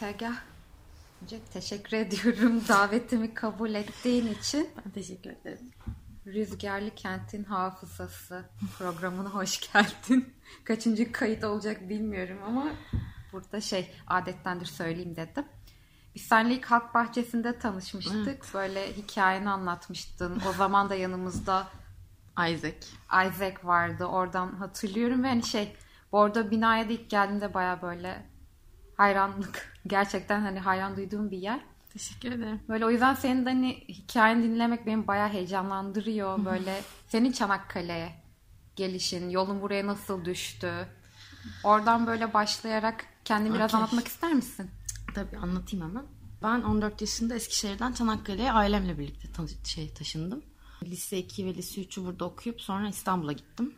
Segah. Önce teşekkür ediyorum davetimi kabul ettiğin için. Ben teşekkür ederim. Rüzgarlı Kent'in Hafızası programına hoş geldin. Kaçıncı kayıt olacak bilmiyorum ama burada şey adettendir söyleyeyim dedim. Biz seninle ilk Halk Bahçesi'nde tanışmıştık. Evet. Böyle hikayeni anlatmıştın. O zaman da yanımızda Isaac. Isaac vardı. Oradan hatırlıyorum ve hani şey Bordo binaya da ilk geldiğinde baya böyle hayranlık. Gerçekten hani hayran duyduğum bir yer. Teşekkür ederim. Böyle o yüzden senin de hani hikayeni dinlemek beni bayağı heyecanlandırıyor. Böyle senin Çanakkale'ye gelişin, yolun buraya nasıl düştü? Oradan böyle başlayarak kendini biraz okay. anlatmak ister misin? Tabii anlatayım hemen. Ben 14 yaşında Eskişehir'den Çanakkale'ye ailemle birlikte şey taşındım. Lise 2 ve lise 3'ü burada okuyup sonra İstanbul'a gittim.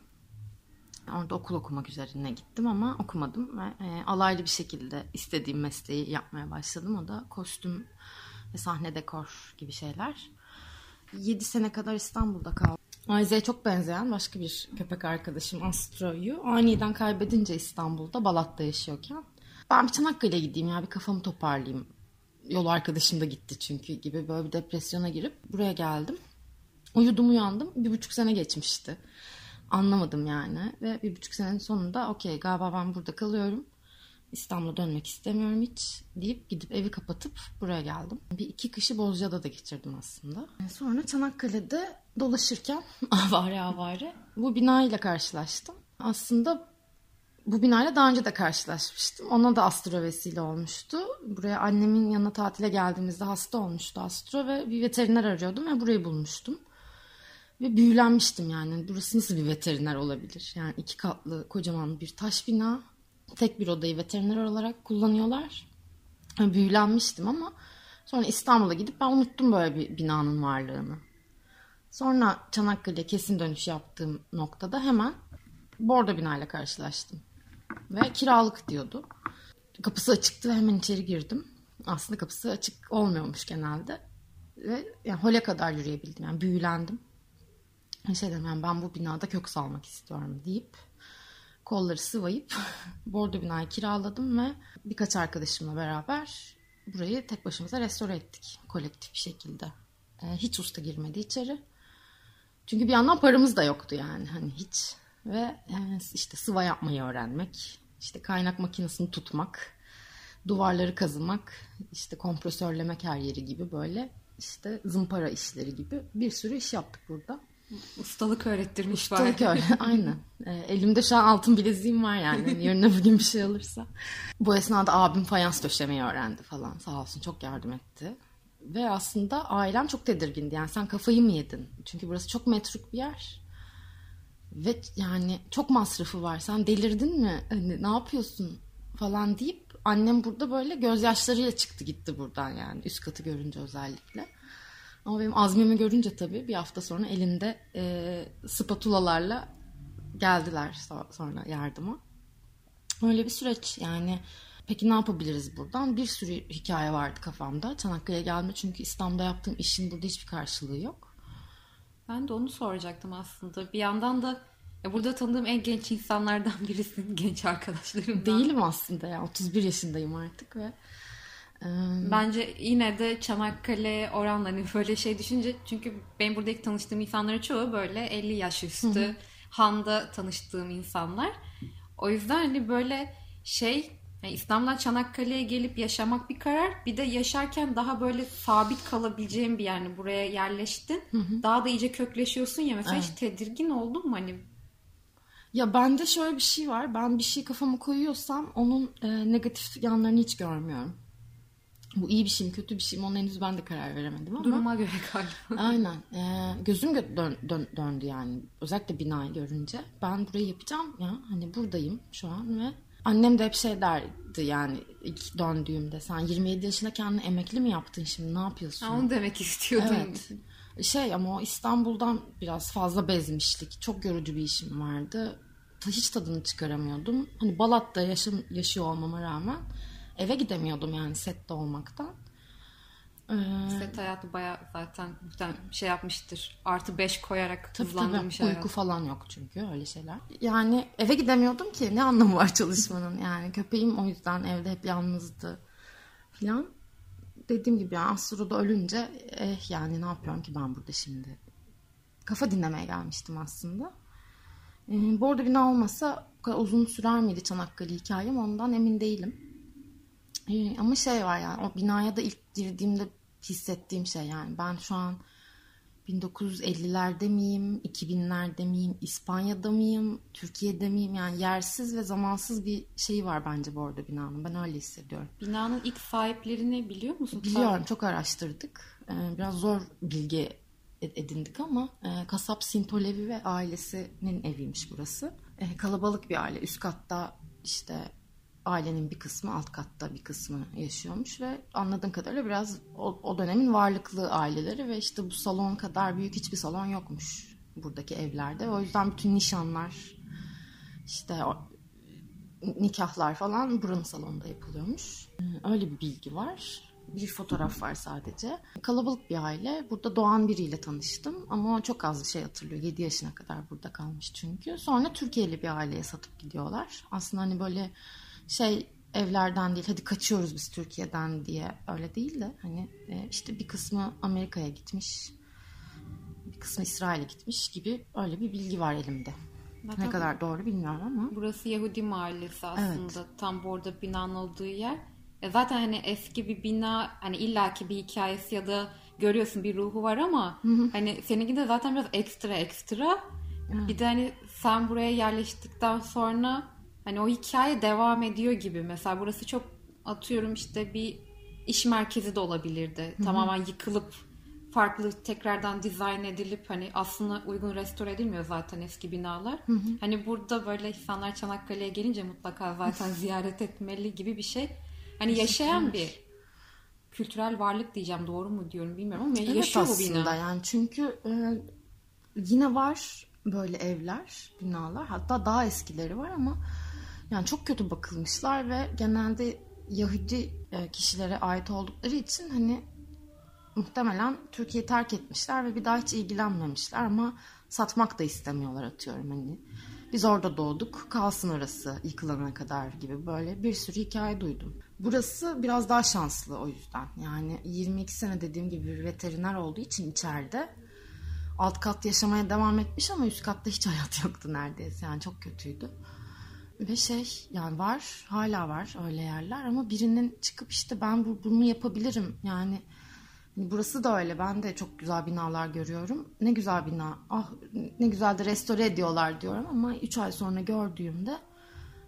Orada okul okumak üzerine gittim ama okumadım ve e, alaylı bir şekilde istediğim mesleği yapmaya başladım. O da kostüm ve sahne dekor gibi şeyler. 7 sene kadar İstanbul'da kaldım. Ayze'ye çok benzeyen başka bir köpek arkadaşım Astro'yu aniden kaybedince İstanbul'da Balat'ta yaşıyorken ben bir Çanakkale'ye gideyim ya bir kafamı toparlayayım. Yol arkadaşım da gitti çünkü gibi böyle bir depresyona girip buraya geldim. Uyudum uyandım bir buçuk sene geçmişti anlamadım yani. Ve bir buçuk senenin sonunda okey galiba ben burada kalıyorum. İstanbul'a dönmek istemiyorum hiç deyip gidip evi kapatıp buraya geldim. Bir iki kışı Bozca'da da geçirdim aslında. Sonra Çanakkale'de dolaşırken avare avare bu binayla karşılaştım. Aslında bu binayla daha önce de karşılaşmıştım. Ona da Astro vesile olmuştu. Buraya annemin yanına tatile geldiğimizde hasta olmuştu Astro ve bir veteriner arıyordum ve burayı bulmuştum. Ve büyülenmiştim yani. Burası nasıl bir veteriner olabilir? Yani iki katlı kocaman bir taş bina. Tek bir odayı veteriner olarak kullanıyorlar. Yani büyülenmiştim ama sonra İstanbul'a gidip ben unuttum böyle bir binanın varlığını. Sonra Çanakkale'ye kesin dönüş yaptığım noktada hemen Bordo binayla karşılaştım. Ve kiralık diyordu. Kapısı açıktı ve hemen içeri girdim. Aslında kapısı açık olmuyormuş genelde. Ve yani hole kadar yürüyebildim. Yani büyülendim şey dedim yani ben bu binada kök salmak istiyorum deyip kolları sıvayıp bordo binayı kiraladım ve birkaç arkadaşımla beraber burayı tek başımıza restore ettik kolektif bir şekilde. Ee, hiç usta girmedi içeri. Çünkü bir yandan paramız da yoktu yani hani hiç. Ve yani işte sıva yapmayı öğrenmek, işte kaynak makinesini tutmak, duvarları kazımak, işte kompresörlemek her yeri gibi böyle işte zımpara işleri gibi bir sürü iş yaptık burada. Ustalık öğrettirmiş Ustalık var. öyle aynen. E, elimde şu an altın bileziğim var yani. yani yarın öbür gün bir şey olursa. Bu esnada abim fayans döşemeyi öğrendi falan. Sağ olsun çok yardım etti. Ve aslında ailem çok tedirgindi. Yani sen kafayı mı yedin? Çünkü burası çok metruk bir yer. Ve yani çok masrafı var. Sen delirdin mi? Hani ne yapıyorsun falan deyip annem burada böyle gözyaşlarıyla çıktı gitti buradan yani. Üst katı görünce özellikle. Ama benim azmimi görünce tabii bir hafta sonra elinde e, spatulalarla geldiler sonra yardıma. Öyle bir süreç yani. Peki ne yapabiliriz buradan? Bir sürü hikaye vardı kafamda. Çanakkale'ye gelme çünkü İstanbul'da yaptığım işin burada hiçbir karşılığı yok. Ben de onu soracaktım aslında. Bir yandan da ya burada tanıdığım en genç insanlardan birisin. Genç arkadaşlarımdan. Değilim aslında ya. 31 yaşındayım artık ve Bence yine de Çanakkale oranla hani böyle şey düşünce çünkü benim burada ilk tanıştığım insanların çoğu böyle 50 yaş üstü. Han'da tanıştığım insanlar. O yüzden hani böyle şey yani İstanbul'dan Çanakkale'ye gelip yaşamak bir karar. Bir de yaşarken daha böyle sabit kalabileceğim bir yani buraya yerleştin. Hı hı. Daha da iyice kökleşiyorsun ya mesela evet. hiç tedirgin oldun mu hani ya bende şöyle bir şey var. Ben bir şey kafama koyuyorsam onun e, negatif yanlarını hiç görmüyorum. Bu iyi bir şey mi kötü bir şey mi onun henüz ben de karar veremedim ama. Duruma göre galiba. Aynen. Ee, gözüm dön, dön, döndü yani. Özellikle binayı görünce. Ben burayı yapacağım ya. Hani buradayım şu an ve annem de hep şey derdi yani ilk döndüğümde. Sen 27 yaşında kendini emekli mi yaptın şimdi ne yapıyorsun? Ha, onu demek istiyordum. Evet. Şey ama o İstanbul'dan biraz fazla bezmişlik. Çok yorucu bir işim vardı. Hiç tadını çıkaramıyordum. Hani Balat'ta yaşam, yaşıyor olmama rağmen eve gidemiyordum yani sette olmaktan. Ee, Set hayatı baya zaten muhtemelen şey yapmıştır. Artı beş koyarak tabii, hızlandırmış tabii. Uyku falan yok çünkü öyle şeyler. Yani eve gidemiyordum ki ne anlamı var çalışmanın yani. Köpeğim o yüzden evde hep yalnızdı. filan. Dediğim gibi yani Astro'da ölünce eh yani ne yapıyorum ki ben burada şimdi. Kafa dinlemeye gelmiştim aslında. Ee, bu arada bina olmasa bu kadar uzun sürer miydi Çanakkale hikayem ondan emin değilim. Ee, ama şey var yani o binaya da ilk girdiğimde hissettiğim şey yani ben şu an 1950'lerde miyim, 2000'lerde miyim, İspanya'da mıyım, Türkiye'de miyim? Yani yersiz ve zamansız bir şey var bence bu arada binanın. Ben öyle hissediyorum. Binanın ilk sahiplerini biliyor musun? Biliyorum, çok araştırdık. Ee, biraz zor bilgi edindik ama e, kasap Sintolevi ve ailesinin eviymiş burası. E, kalabalık bir aile. Üst katta işte ailenin bir kısmı alt katta bir kısmı yaşıyormuş ve anladığım kadarıyla biraz o, o dönemin varlıklı aileleri ve işte bu salon kadar büyük hiçbir salon yokmuş buradaki evlerde. O yüzden bütün nişanlar işte o, nikahlar falan buranın salonunda yapılıyormuş. Öyle bir bilgi var. Bir fotoğraf var sadece. Kalabalık bir aile. Burada doğan biriyle tanıştım ama çok az şey hatırlıyor. 7 yaşına kadar burada kalmış çünkü. Sonra Türkiye'li bir aileye satıp gidiyorlar. Aslında hani böyle şey evlerden değil hadi kaçıyoruz biz Türkiye'den diye öyle değil de hani e, işte bir kısmı Amerika'ya gitmiş bir kısmı İsrail'e gitmiş gibi öyle bir bilgi var elimde. Zaten ne kadar doğru bilmiyorum ama. Burası Yahudi mahallesi aslında. Evet. Tam bu arada binanın olduğu yer. E zaten hani eski bir bina hani illaki bir hikayesi ya da görüyorsun bir ruhu var ama hani seninki de zaten biraz ekstra ekstra. Hı. Bir de hani sen buraya yerleştikten sonra Hani o hikaye devam ediyor gibi. Mesela burası çok atıyorum işte bir iş merkezi de olabilirdi. Hı-hı. Tamamen yıkılıp farklı tekrardan dizayn edilip hani aslında uygun restore edilmiyor zaten eski binalar. Hı hı. Hani burada böyle insanlar Çanakkale'ye gelince mutlaka zaten ziyaret etmeli gibi bir şey. Hani yaşayan bir kültürel varlık diyeceğim doğru mu diyorum bilmiyorum ama evet yaşıyor bu bina. yani çünkü e, yine var böyle evler, binalar hatta daha eskileri var ama yani çok kötü bakılmışlar ve genelde Yahudi e, kişilere ait oldukları için hani muhtemelen Türkiye'yi terk etmişler ve bir daha hiç ilgilenmemişler ama satmak da istemiyorlar atıyorum hani. Biz orada doğduk kalsın orası yıkılana kadar gibi böyle bir sürü hikaye duydum. Burası biraz daha şanslı o yüzden. Yani 22 sene dediğim gibi bir veteriner olduğu için içeride alt kat yaşamaya devam etmiş ama üst katta hiç hayat yoktu neredeyse. Yani çok kötüydü. Ve şey yani var hala var öyle yerler ama birinin çıkıp işte ben bu, bunu yapabilirim. Yani hani burası da öyle ben de çok güzel binalar görüyorum. Ne güzel bina ah ne güzel de restore ediyorlar diyorum ama 3 ay sonra gördüğümde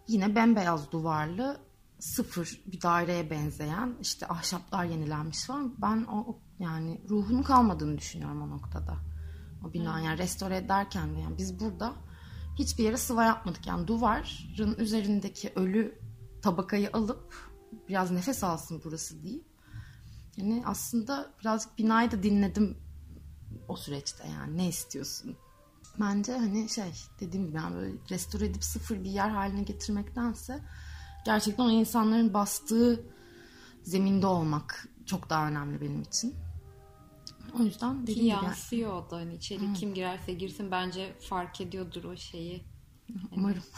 yine bembeyaz duvarlı sıfır bir daireye benzeyen işte ahşaplar yenilenmiş falan. Ben o yani ruhunun kalmadığını düşünüyorum o noktada. O bina yani restore ederken de yani biz burada hiçbir yere sıva yapmadık. Yani duvarın üzerindeki ölü tabakayı alıp biraz nefes alsın burası deyip yani aslında birazcık binayı da dinledim o süreçte yani ne istiyorsun? Bence hani şey dediğim gibi yani böyle restore edip sıfır bir yer haline getirmektense gerçekten o insanların bastığı zeminde olmak çok daha önemli benim için. O yüzden dediğim gibi. Yansıyor o da hani içeri evet. kim girerse girsin bence fark ediyordur o şeyi. Umarım.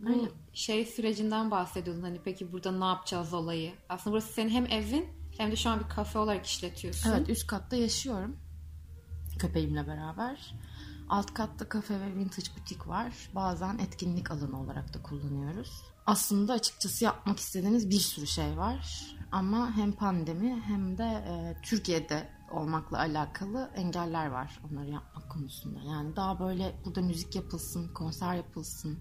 Bu şey sürecinden bahsediyordun hani peki burada ne yapacağız olayı. Aslında burası senin hem evin hem de şu an bir kafe olarak işletiyorsun. Evet üst katta yaşıyorum. Köpeğimle beraber. Alt katta kafe ve vintage butik var. Bazen etkinlik alanı olarak da kullanıyoruz. Aslında açıkçası yapmak istediğimiz bir sürü şey var. Ama hem pandemi hem de e, Türkiye'de olmakla alakalı engeller var onları yapmak konusunda. Yani daha böyle burada müzik yapılsın, konser yapılsın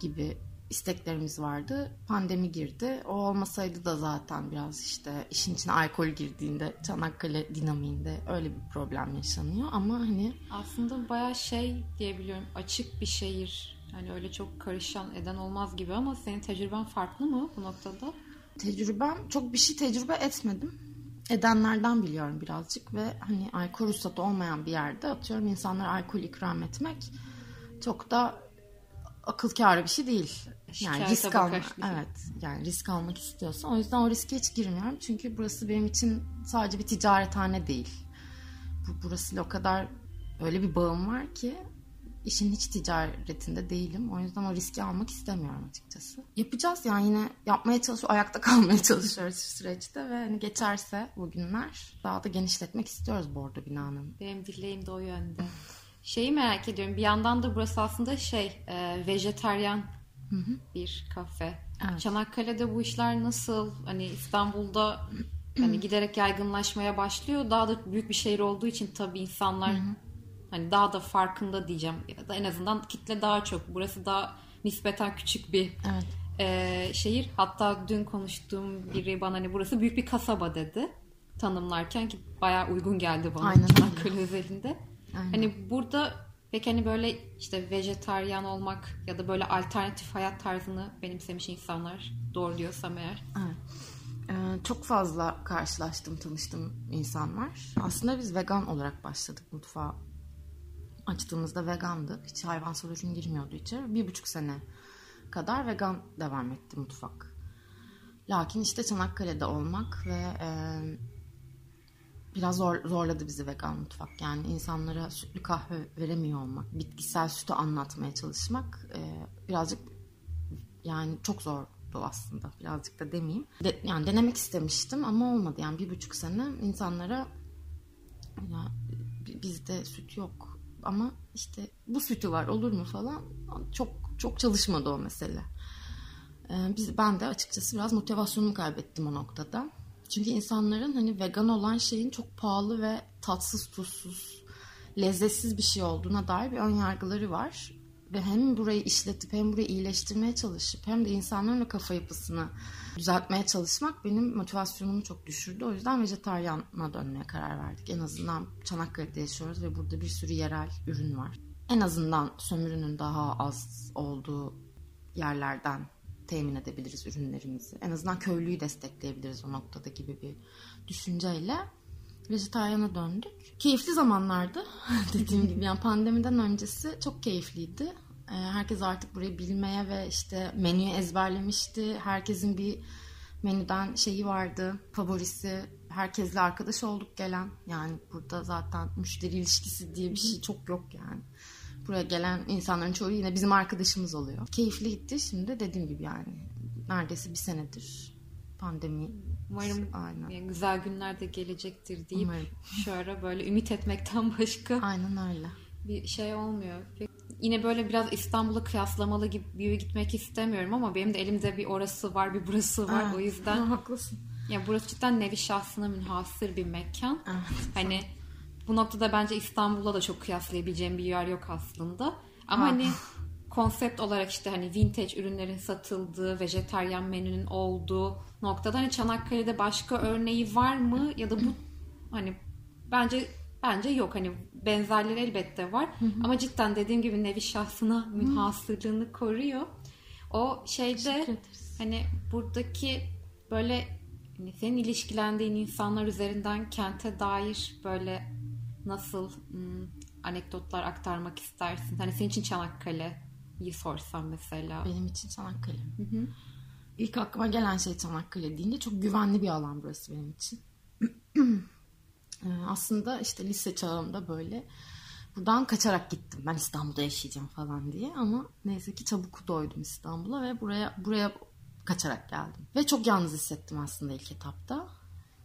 gibi isteklerimiz vardı. Pandemi girdi. O olmasaydı da zaten biraz işte işin içine alkol girdiğinde Çanakkale dinamiğinde öyle bir problem yaşanıyor. Ama hani aslında baya şey diyebiliyorum açık bir şehir. Yani öyle çok karışan eden olmaz gibi ama senin tecrüben farklı mı bu noktada? Tecrübem çok bir şey tecrübe etmedim. Edenlerden biliyorum birazcık ve hani alkol ruhsatı olmayan bir yerde atıyorum insanlara alkol ikram etmek çok da akıl kârı bir şey değil. Yani Şikayete risk almak şey. evet yani risk almak istiyorsan o yüzden o riske hiç girmiyorum çünkü burası benim için sadece bir ticarethane değil. Bu burasıyla o kadar öyle bir bağım var ki işin hiç ticaretinde değilim. O yüzden o riski almak istemiyorum açıkçası. Yapacağız yani yine yapmaya çalışıyoruz. Ayakta kalmaya çalışıyoruz şu süreçte ve hani geçerse bugünler daha da genişletmek istiyoruz bu arada binanın. Benim dileğim de o yönde. Şeyi merak ediyorum. Bir yandan da burası aslında şey e, vejeteryan bir kafe. Evet. Çanakkale'de bu işler nasıl? Hani İstanbul'da hani giderek yaygınlaşmaya başlıyor. Daha da büyük bir şehir olduğu için tabii insanlar hani daha da farkında diyeceğim. Ya da en azından kitle daha çok. Burası daha nispeten küçük bir Evet. e, şehir. Hatta dün konuştuğum biri bana hani burası büyük bir kasaba dedi. Tanımlarken ki bayağı uygun geldi bana Aynen. Çanakkale özelinde. Aynen. Hani burada pek hani böyle işte vejetaryen olmak ya da böyle alternatif hayat tarzını benimsemiş insanlar doğru diyorsam eğer. Evet. Ee, çok fazla karşılaştım, tanıştığım insan var. Aslında biz vegan olarak başladık mutfağa. Açtığımızda vegandı. Hiç hayvansal ürün girmiyordu içeri. Bir buçuk sene kadar vegan devam etti mutfak. Lakin işte Çanakkale'de olmak ve e, biraz zor, zorladı bizi vegan mutfak. Yani insanlara sütlü kahve veremiyor olmak, bitkisel sütü anlatmaya çalışmak e, birazcık yani çok zordu aslında. Birazcık da demeyeyim. De- yani denemek istemiştim ama olmadı. Yani bir buçuk sene insanlara ya bi- bizde süt yok ama işte bu sütü var olur mu falan çok çok çalışmadı o mesele. Ee, biz ben de açıkçası biraz motivasyonumu kaybettim o noktada. Çünkü insanların hani vegan olan şeyin çok pahalı ve tatsız, tuzsuz, lezzetsiz bir şey olduğuna dair bir ön yargıları var. Ve hem burayı işletip hem burayı iyileştirmeye çalışıp hem de insanların da kafa yapısını düzeltmeye çalışmak benim motivasyonumu çok düşürdü. O yüzden vejetaryana dönmeye karar verdik. En azından Çanakkale'de yaşıyoruz ve burada bir sürü yerel ürün var. En azından sömürünün daha az olduğu yerlerden temin edebiliriz ürünlerimizi. En azından köylüyü destekleyebiliriz o noktada gibi bir düşünceyle vejetaryana döndük. Keyifli zamanlardı dediğim gibi. Yani pandemiden öncesi çok keyifliydi. Ee, Herkes artık burayı bilmeye ve işte menüyü ezberlemişti. Herkesin bir menüden şeyi vardı, favorisi. Herkesle arkadaş olduk gelen. Yani burada zaten müşteri ilişkisi diye bir şey çok yok yani. Buraya gelen insanların çoğu yine bizim arkadaşımız oluyor. Keyifli gitti. Şimdi dediğim gibi yani neredeyse bir senedir pandemi. Umarım Aynen. yani güzel günler de gelecektir deyip Umarım. şu ara böyle ümit etmekten başka Aynen öyle. bir şey olmuyor. Yine böyle biraz İstanbul'u kıyaslamalı gibi gitmek istemiyorum ama benim de elimde bir orası var bir burası var. Evet. O yüzden haklısın. ya burası cidden nevi şahsına münhasır bir mekan. Evet. Hani bu noktada bence İstanbul'la da çok kıyaslayabileceğim bir yer yok aslında. Ama Ah. hani konsept olarak işte hani vintage ürünlerin satıldığı, vejetaryen menünün olduğu noktada hani Çanakkale'de başka örneği var mı? Ya da bu hani bence bence yok. Hani benzerleri elbette var. Ama cidden dediğim gibi nevi şahsına münhasırlığını koruyor. O şeyde hani buradaki böyle hani senin ilişkilendiğin insanlar üzerinden kente dair böyle nasıl hmm, anekdotlar aktarmak istersin? Hani senin için Çanakkale'yi sorsam mesela. Benim için Çanakkale. İlk aklıma gelen şey Çanakkale deyince çok güvenli bir alan burası benim için. Ee, Aslında işte lise çağımda böyle buradan kaçarak gittim. Ben İstanbul'da yaşayacağım falan diye ama neyse ki çabuk doydum İstanbul'a ve buraya buraya kaçarak geldim. Ve çok yalnız hissettim aslında ilk etapta.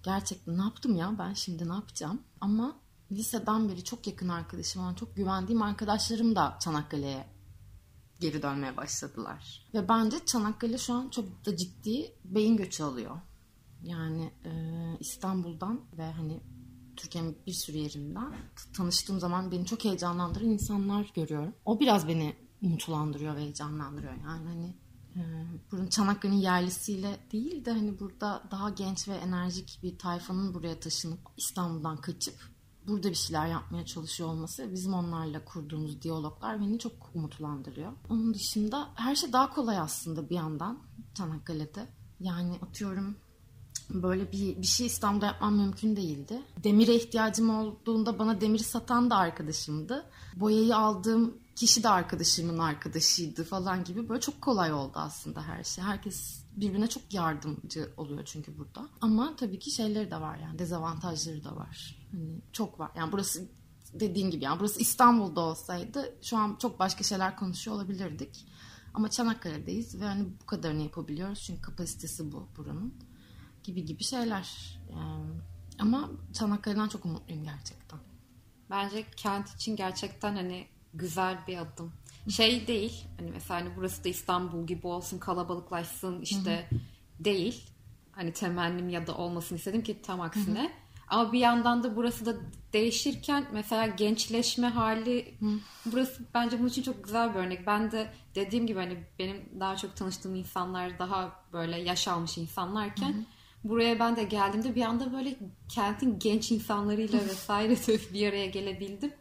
Gerçekten ne yaptım ya ben şimdi ne yapacağım? Ama liseden beri çok yakın arkadaşım olan, çok güvendiğim arkadaşlarım da Çanakkale'ye geri dönmeye başladılar. Ve bence Çanakkale şu an çok da ciddi beyin göçü alıyor. Yani e, İstanbul'dan ve hani Türkiye'nin bir sürü yerinden tanıştığım zaman beni çok heyecanlandıran insanlar görüyorum. O biraz beni umutlandırıyor ve heyecanlandırıyor. Yani hani e, buranın Çanakkale'nin yerlisiyle değil de hani burada daha genç ve enerjik bir tayfanın buraya taşınıp İstanbul'dan kaçıp burada bir şeyler yapmaya çalışıyor olması bizim onlarla kurduğumuz diyaloglar beni çok umutlandırıyor. Onun dışında her şey daha kolay aslında bir yandan Çanakkale'de. Yani atıyorum böyle bir, bir şey İstanbul'da yapmam mümkün değildi. Demire ihtiyacım olduğunda bana demiri satan da arkadaşımdı. Boyayı aldığım kişi de arkadaşımın arkadaşıydı falan gibi böyle çok kolay oldu aslında her şey. Herkes birbirine çok yardımcı oluyor çünkü burada. Ama tabii ki şeyleri de var yani dezavantajları da var. Hani çok var. Yani burası dediğin gibi yani burası İstanbul'da olsaydı şu an çok başka şeyler konuşuyor olabilirdik. Ama Çanakkale'deyiz ve hani bu kadarını yapabiliyoruz çünkü kapasitesi bu buranın gibi gibi şeyler. Yani, ama Çanakkale'den çok umutluyum gerçekten. Bence kent için gerçekten hani güzel bir adım. Şey değil hani mesela hani burası da İstanbul gibi olsun kalabalıklaşsın işte Hı-hı. değil. Hani temennim ya da olmasını istedim ki tam aksine. Hı-hı. Ama bir yandan da burası da değişirken mesela gençleşme hali Hı. burası bence bunun için çok güzel bir örnek. Ben de dediğim gibi hani benim daha çok tanıştığım insanlar daha böyle yaş almış insanlarken Hı. buraya ben de geldiğimde bir anda böyle kentin genç insanlarıyla vesaire bir araya gelebildim.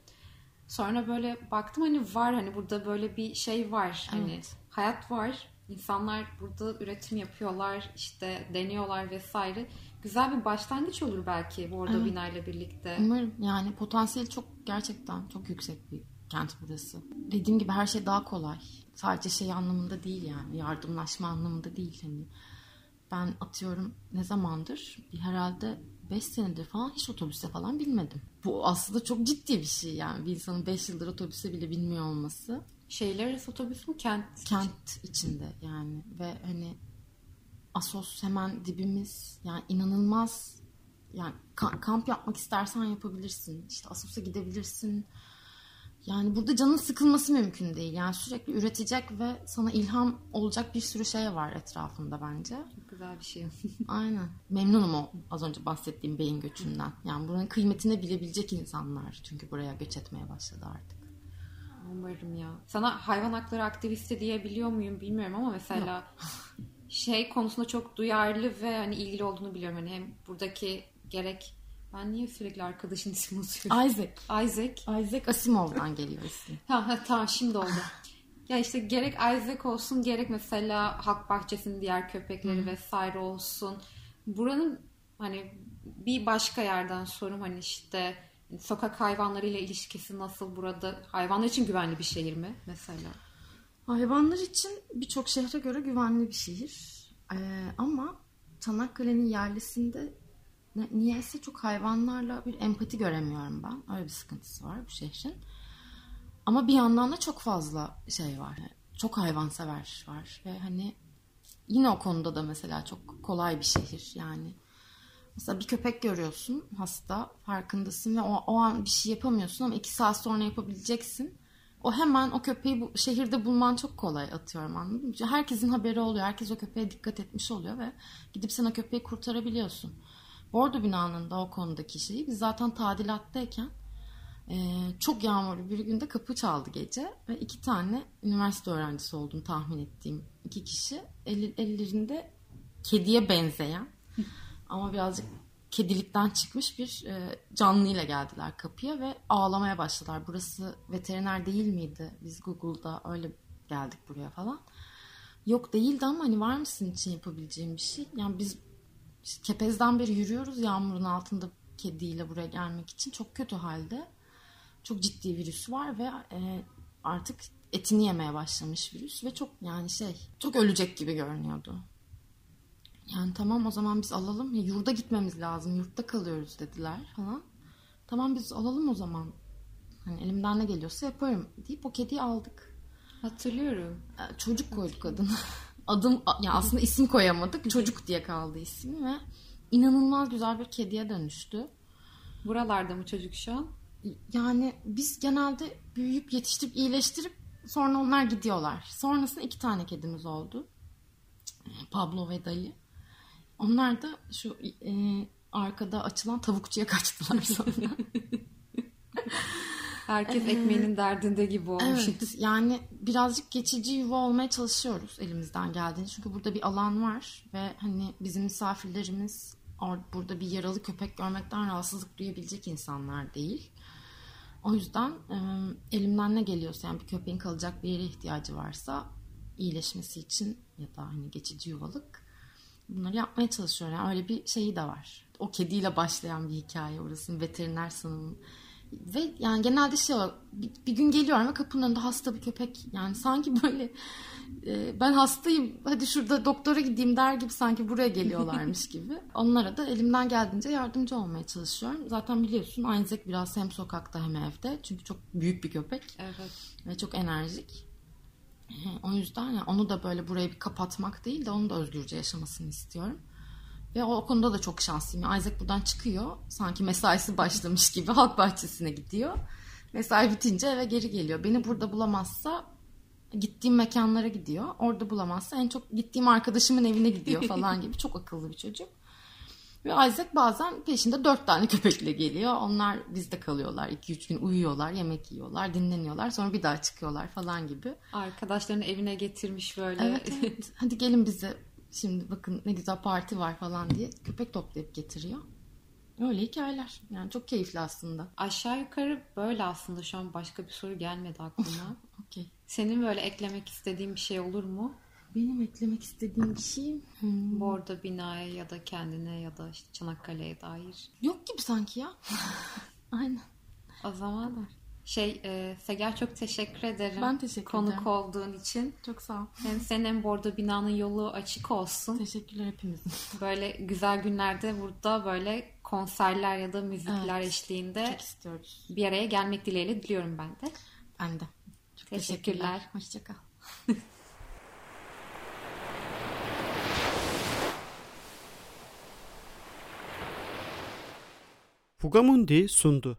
Sonra böyle baktım hani var hani burada böyle bir şey var. Hani evet. hayat var. İnsanlar burada üretim yapıyorlar, işte deniyorlar vesaire. Güzel bir başlangıç olur belki bu orada evet. binayla birlikte. Umarım yani potansiyeli çok gerçekten çok yüksek bir kent burası. Dediğim gibi her şey daha kolay. Sadece şey anlamında değil yani yardımlaşma anlamında değil hani. Ben atıyorum ne zamandır herhalde 5 senedir falan hiç otobüse falan binmedim. Bu aslında çok ciddi bir şey yani bir insanın 5 yıldır otobüse bile binmiyor olması. Şeyler arası otobüs mü kent? Kent içinde yani ve hani Asos hemen dibimiz yani inanılmaz yani kamp yapmak istersen yapabilirsin. İşte Asos'a gidebilirsin. Yani burada canın sıkılması mümkün değil. Yani sürekli üretecek ve sana ilham olacak bir sürü şey var etrafında bence. Çok güzel bir şey. Aynen. Memnunum o az önce bahsettiğim beyin göçünden. Yani buranın kıymetini bilebilecek insanlar çünkü buraya göç etmeye başladı artık. Umarım ya. Sana hayvan hakları aktivisti diyebiliyor muyum bilmiyorum ama mesela şey konusunda çok duyarlı ve hani ilgili olduğunu biliyorum. Hani hem buradaki gerek ben niye sürekli arkadaşın ismi unutuyorum? Isaac. Isaac. Isaac Asimov'dan geliyor ismi. ha, ha, tamam şimdi oldu. ya işte gerek Isaac olsun gerek mesela Halk Bahçesi'nin diğer köpekleri vesaire olsun. Buranın hani bir başka yerden sorum hani işte sokak hayvanlarıyla ilişkisi nasıl burada? Hayvanlar için güvenli bir şehir mi mesela? Hayvanlar için birçok şehre göre güvenli bir şehir. Ee, ama Çanakkale'nin yerlisinde niyeyse çok hayvanlarla bir empati göremiyorum ben. Öyle bir sıkıntısı var bu şehrin. Ama bir yandan da çok fazla şey var. Çok hayvansever var ve hani yine o konuda da mesela çok kolay bir şehir yani. Mesela bir köpek görüyorsun hasta farkındasın ve o, o an bir şey yapamıyorsun ama iki saat sonra yapabileceksin. O hemen o köpeği bu, şehirde bulman çok kolay atıyorum anladın mı? Herkesin haberi oluyor. Herkes o köpeğe dikkat etmiş oluyor ve gidip sen o köpeği kurtarabiliyorsun. Bordo binanın da o konudaki şeyi biz zaten tadilattayken e, çok yağmurlu bir günde kapı çaldı gece ve iki tane üniversite öğrencisi olduğunu tahmin ettiğim iki kişi el, ellerinde kediye benzeyen ama birazcık kedilikten çıkmış bir e, canlıyla geldiler kapıya ve ağlamaya başladılar. Burası veteriner değil miydi? Biz Google'da öyle geldik buraya falan. Yok değildi ama hani var mısın için yapabileceğim bir şey? Yani biz işte Kepez'den beri yürüyoruz yağmurun altında kediyle buraya gelmek için. Çok kötü halde. Çok ciddi virüs var ve e, artık etini yemeye başlamış virüs ve çok yani şey çok ölecek gibi görünüyordu. Yani tamam o zaman biz alalım. Ya, yurda gitmemiz lazım. Yurtta kalıyoruz dediler falan. Tamam biz alalım o zaman. Hani elimden ne geliyorsa yaparım deyip o kediyi aldık. Hatırlıyorum. Ee, çocuk koyduk adını. Adım yani aslında isim koyamadık. Çocuk diye kaldı ismi ve inanılmaz güzel bir kediye dönüştü. Buralarda mı çocuk şu an? Yani biz genelde büyüyüp yetiştirip iyileştirip sonra onlar gidiyorlar. Sonrasında iki tane kedimiz oldu. Pablo ve Dali. Onlar da şu e, arkada açılan tavukçuya kaçtılar sonra. Herkes ee, ekmeğinin derdinde gibi olmuş. Evet yani birazcık geçici yuva olmaya çalışıyoruz elimizden geldiğince. Çünkü burada bir alan var ve hani bizim misafirlerimiz burada bir yaralı köpek görmekten rahatsızlık duyabilecek insanlar değil. O yüzden e, elimden ne geliyorsa yani bir köpeğin kalacak bir yere ihtiyacı varsa iyileşmesi için ya da hani geçici yuvalık bunları yapmaya çalışıyor. Yani öyle bir şeyi de var. O kediyle başlayan bir hikaye orasının veteriner sanımın Ve yani genelde şey var. Bir, bir gün geliyorum ve kapının önünde hasta bir köpek. Yani sanki böyle e, ben hastayım hadi şurada doktora gideyim der gibi sanki buraya geliyorlarmış gibi. Onlara da elimden geldiğince yardımcı olmaya çalışıyorum. Zaten biliyorsun Isaac biraz hem sokakta hem evde. Çünkü çok büyük bir köpek. Evet. Ve çok enerjik. O yüzden yani onu da böyle burayı bir kapatmak değil de onu da özgürce yaşamasını istiyorum. Ve o konuda da çok şanslıyım. Isaac buradan çıkıyor. Sanki mesaisi başlamış gibi halk bahçesine gidiyor. Mesai bitince eve geri geliyor. Beni burada bulamazsa gittiğim mekanlara gidiyor. Orada bulamazsa en çok gittiğim arkadaşımın evine gidiyor falan gibi. Çok akıllı bir çocuk. Ve Isaac bazen peşinde dört tane köpekle geliyor. Onlar bizde kalıyorlar. iki üç gün uyuyorlar, yemek yiyorlar, dinleniyorlar. Sonra bir daha çıkıyorlar falan gibi. Arkadaşlarını evine getirmiş böyle. Evet, evet. Hadi gelin bize şimdi bakın ne güzel parti var falan diye köpek toplayıp getiriyor. Öyle hikayeler. Yani çok keyifli aslında. Aşağı yukarı böyle aslında şu an başka bir soru gelmedi aklıma. Okey. Senin böyle eklemek istediğin bir şey olur mu? Benim eklemek istediğim bir şey hmm. Bordo binaya ya da kendine ya da işte Çanakkale'ye dair. yok gibi sanki ya. Aynen. O zaman şey e, Seger çok teşekkür ederim. Ben teşekkür Konuk ederim. olduğun için. Çok sağ ol. Hem senin hem Bordo binanın yolu açık olsun. Teşekkürler hepinizin. Böyle güzel günlerde burada böyle konserler ya da müzikler Evet. eşliğinde Çok istiyoruz. bir araya gelmek dileğiyle diliyorum ben de. Ben de. Çok Teşekkürler. Hoşçakal. Fugamundi sundu.